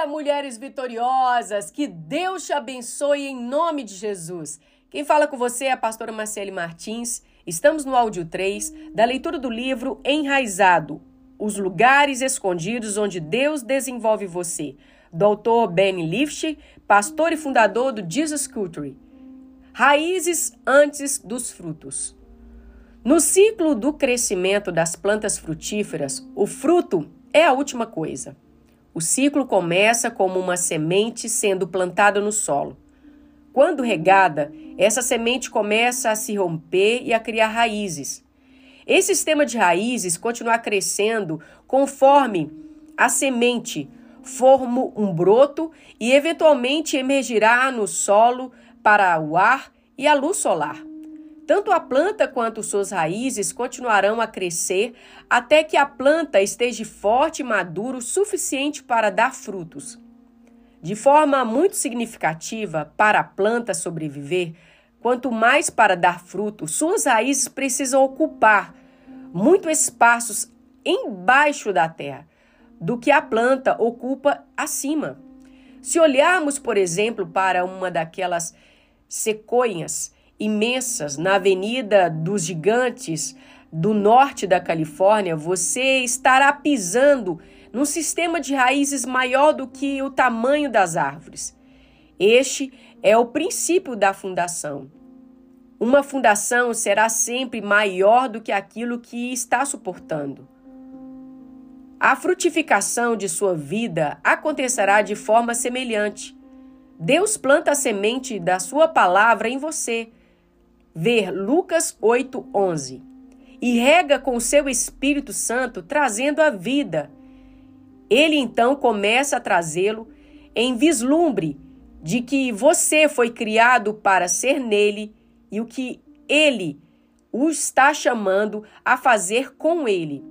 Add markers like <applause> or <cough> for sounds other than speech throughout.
dia, mulheres vitoriosas! Que Deus te abençoe em nome de Jesus. Quem fala com você é a pastora Marcele Martins. Estamos no áudio 3 da leitura do livro Enraizado: Os lugares escondidos onde Deus desenvolve você, do autor Ben Lift, pastor e fundador do Jesus Culture. Raízes antes dos frutos. No ciclo do crescimento das plantas frutíferas, o fruto é a última coisa. O ciclo começa como uma semente sendo plantada no solo. Quando regada, essa semente começa a se romper e a criar raízes. Esse sistema de raízes continua crescendo conforme a semente forma um broto e eventualmente emergirá no solo para o ar e a luz solar. Tanto a planta quanto suas raízes continuarão a crescer até que a planta esteja forte e madura o suficiente para dar frutos. De forma muito significativa, para a planta sobreviver, quanto mais para dar fruto, suas raízes precisam ocupar muito espaços embaixo da terra do que a planta ocupa acima. Se olharmos, por exemplo, para uma daquelas sequoias imensas na Avenida dos Gigantes do norte da Califórnia, você estará pisando num sistema de raízes maior do que o tamanho das árvores. Este é o princípio da fundação. Uma fundação será sempre maior do que aquilo que está suportando. A frutificação de sua vida acontecerá de forma semelhante. Deus planta a semente da sua palavra em você ver Lucas 8:11 e rega com seu Espírito Santo, trazendo a vida. Ele então começa a trazê-lo em vislumbre de que você foi criado para ser nele e o que ele o está chamando a fazer com ele.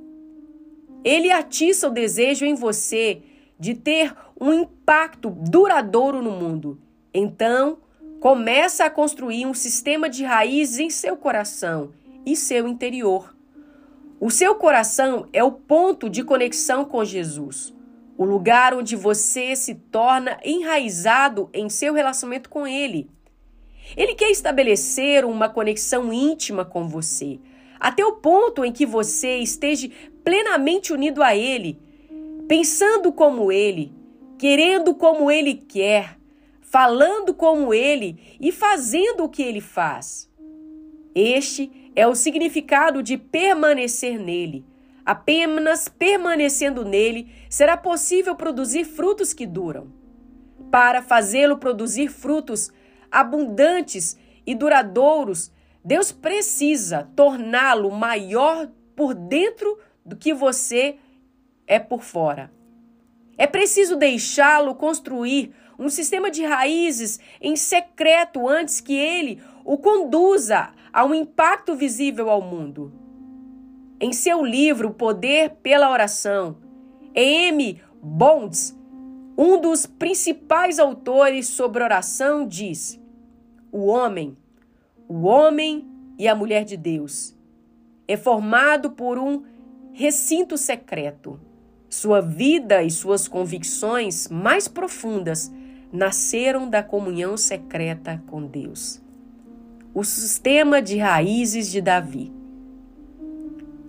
Ele atiça o desejo em você de ter um impacto duradouro no mundo. Então, Começa a construir um sistema de raízes em seu coração e seu interior. O seu coração é o ponto de conexão com Jesus, o lugar onde você se torna enraizado em seu relacionamento com Ele. Ele quer estabelecer uma conexão íntima com você, até o ponto em que você esteja plenamente unido a Ele, pensando como Ele, querendo como Ele quer, falando como ele e fazendo o que ele faz. Este é o significado de permanecer nele. Apenas permanecendo nele será possível produzir frutos que duram. Para fazê-lo produzir frutos abundantes e duradouros, Deus precisa torná-lo maior por dentro do que você é por fora. É preciso deixá-lo construir um sistema de raízes em secreto antes que ele o conduza a um impacto visível ao mundo. Em seu livro Poder pela Oração, E.M. Bonds, um dos principais autores sobre oração, diz: O homem, o homem e a mulher de Deus, é formado por um recinto secreto. Sua vida e suas convicções mais profundas nasceram da comunhão secreta com Deus. O sistema de raízes de Davi.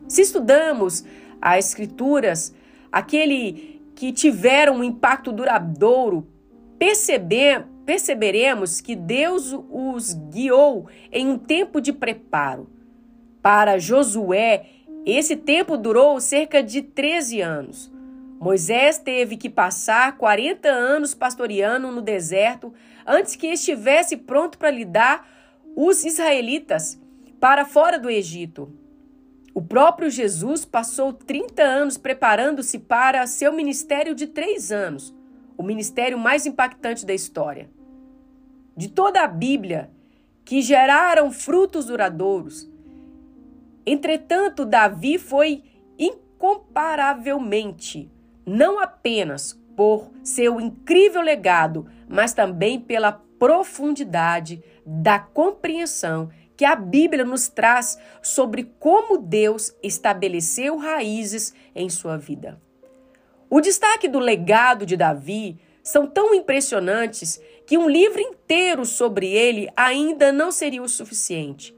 Se estudamos as Escrituras, aquele que tiveram um impacto duradouro, perceber, perceberemos que Deus os guiou em um tempo de preparo. Para Josué, esse tempo durou cerca de 13 anos. Moisés teve que passar 40 anos pastoreando no deserto antes que estivesse pronto para lidar os israelitas para fora do Egito. O próprio Jesus passou 30 anos preparando-se para seu ministério de três anos, o ministério mais impactante da história. De toda a Bíblia, que geraram frutos duradouros. Entretanto, Davi foi incomparavelmente não apenas por seu incrível legado, mas também pela profundidade da compreensão que a Bíblia nos traz sobre como Deus estabeleceu raízes em sua vida. O destaque do legado de Davi são tão impressionantes que um livro inteiro sobre ele ainda não seria o suficiente.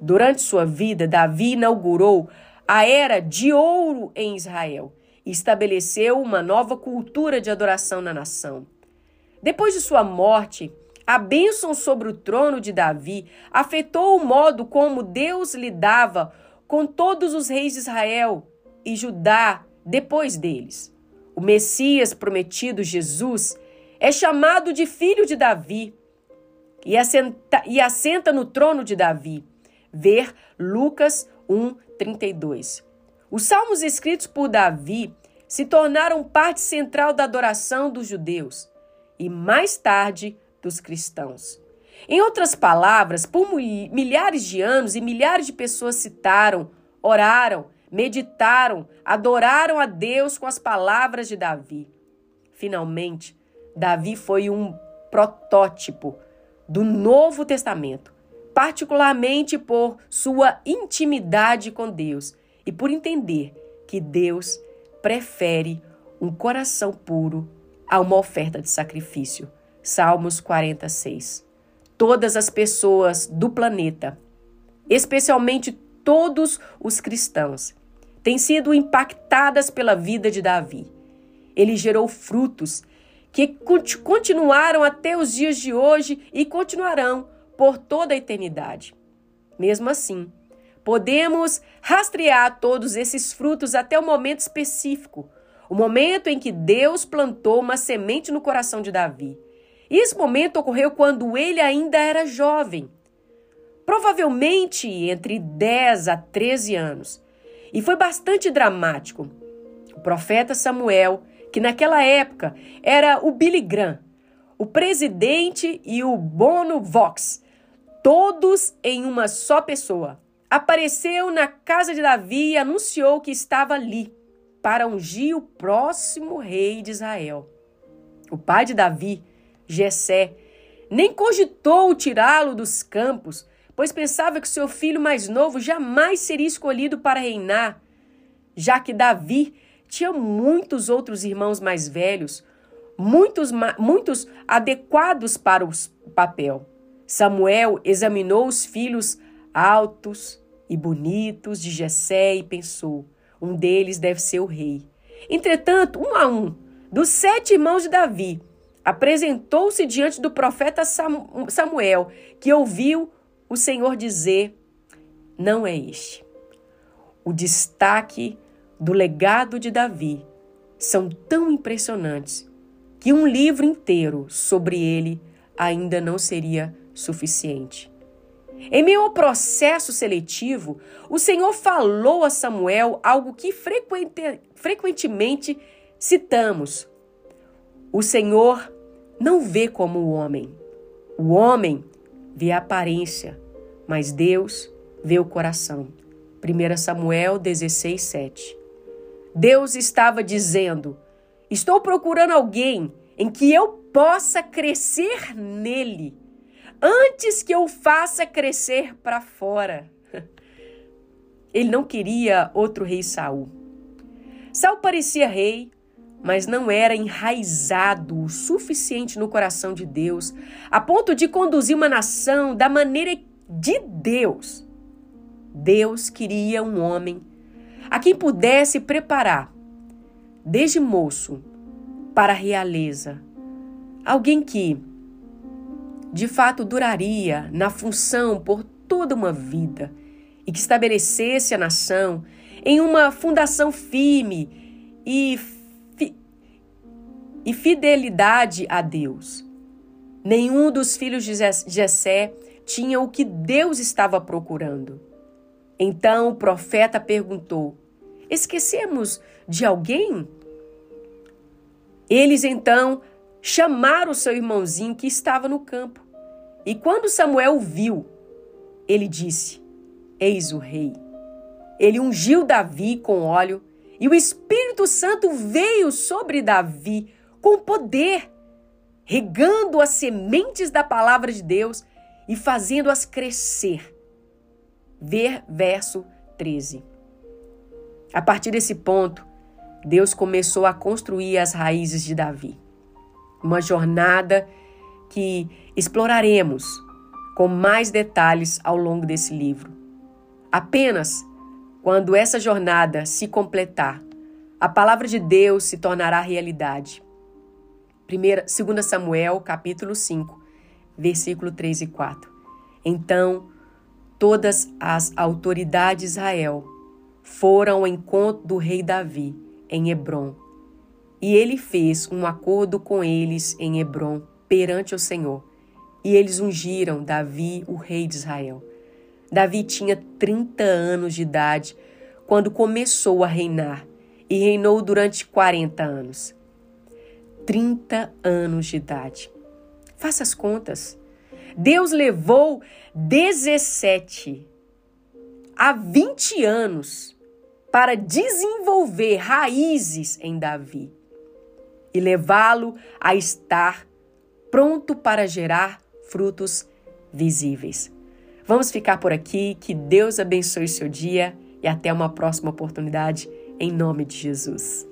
Durante sua vida, Davi inaugurou a era de ouro em Israel e estabeleceu uma nova cultura de adoração na nação. Depois de sua morte, a bênção sobre o trono de Davi afetou o modo como Deus lidava com todos os reis de Israel e Judá depois deles. O Messias prometido, Jesus, é chamado de filho de Davi e assenta, e assenta no trono de Davi. Ver Lucas 1, 32. Os salmos escritos por Davi se tornaram parte central da adoração dos judeus e, mais tarde, dos cristãos. Em outras palavras, por milhares de anos e milhares de pessoas citaram, oraram, meditaram, adoraram a Deus com as palavras de Davi. Finalmente, Davi foi um protótipo do Novo Testamento, particularmente por sua intimidade com Deus e por entender que Deus prefere um coração puro a uma oferta de sacrifício. Salmos 46. Todas as pessoas do planeta, especialmente todos os cristãos, têm sido impactadas pela vida de Davi. Ele gerou frutos que continuaram até os dias de hoje e continuarão por toda a eternidade. Mesmo assim, podemos rastrear todos esses frutos até o momento específico, o momento em que Deus plantou uma semente no coração de Davi. E esse momento ocorreu quando ele ainda era jovem, provavelmente entre 10 a 13 anos, e foi bastante dramático. O profeta Samuel, que naquela época era o Billy Graham, o presidente e o Bono Vox, todos em uma só pessoa, apareceu na casa de Davi e anunciou que estava ali para ungir o próximo rei de Israel. O pai de Davi, Jessé, nem cogitou tirá-lo dos campos, pois pensava que seu filho mais novo jamais seria escolhido para reinar, já que Davi tinha muitos outros irmãos mais velhos, muitos, muitos adequados para o papel. Samuel examinou os filhos altos e bonitos de Jessé e pensou: um deles deve ser o rei. Entretanto, um a um, dos sete irmãos de Davi, apresentou-se diante do profeta Samuel, que ouviu o Senhor dizer: Não é este. O destaque do legado de Davi são tão impressionantes que um livro inteiro sobre ele ainda não seria suficiente. Em meio ao processo seletivo, o Senhor falou a Samuel algo que frequente, frequentemente citamos. O Senhor não vê como o homem. O homem vê a aparência, mas Deus vê o coração. 1 Samuel 16, 7. Deus estava dizendo: Estou procurando alguém em que eu possa crescer nele, antes que eu faça crescer para fora. <laughs> Ele não queria outro rei Saul. Saul parecia rei, mas não era enraizado o suficiente no coração de Deus, a ponto de conduzir uma nação da maneira de Deus. Deus queria um homem a quem pudesse preparar, desde moço, para a realeza. Alguém que, de fato, duraria na função por toda uma vida e que estabelecesse a nação em uma fundação firme e e fidelidade a Deus. Nenhum dos filhos de Jessé tinha o que Deus estava procurando. Então o profeta perguntou: Esquecemos de alguém? Eles então chamaram o seu irmãozinho que estava no campo. E quando Samuel viu, ele disse: Eis o rei. Ele ungiu Davi com óleo, e o Espírito Santo veio sobre Davi com poder, regando as sementes da palavra de Deus e fazendo-as crescer. Ver verso 13. A partir desse ponto, Deus começou a construir as raízes de Davi. Uma jornada que exploraremos com mais detalhes ao longo desse livro. Apenas quando essa jornada se completar, a palavra de Deus se tornará realidade. 2 Samuel, capítulo 5, versículo 3 e 4. Então, todas as autoridades de Israel foram ao encontro do rei Davi em Hebron. E ele fez um acordo com eles em Hebron perante o Senhor e eles ungiram Davi, o rei de Israel. Davi tinha 30 anos de idade quando começou a reinar e reinou durante 40 anos. 30 anos de idade. Faça as contas. Deus levou 17 a 20 anos para desenvolver raízes em Davi e levá-lo a estar pronto para gerar frutos visíveis. Vamos ficar por aqui. Que Deus abençoe seu dia e até uma próxima oportunidade, em nome de Jesus.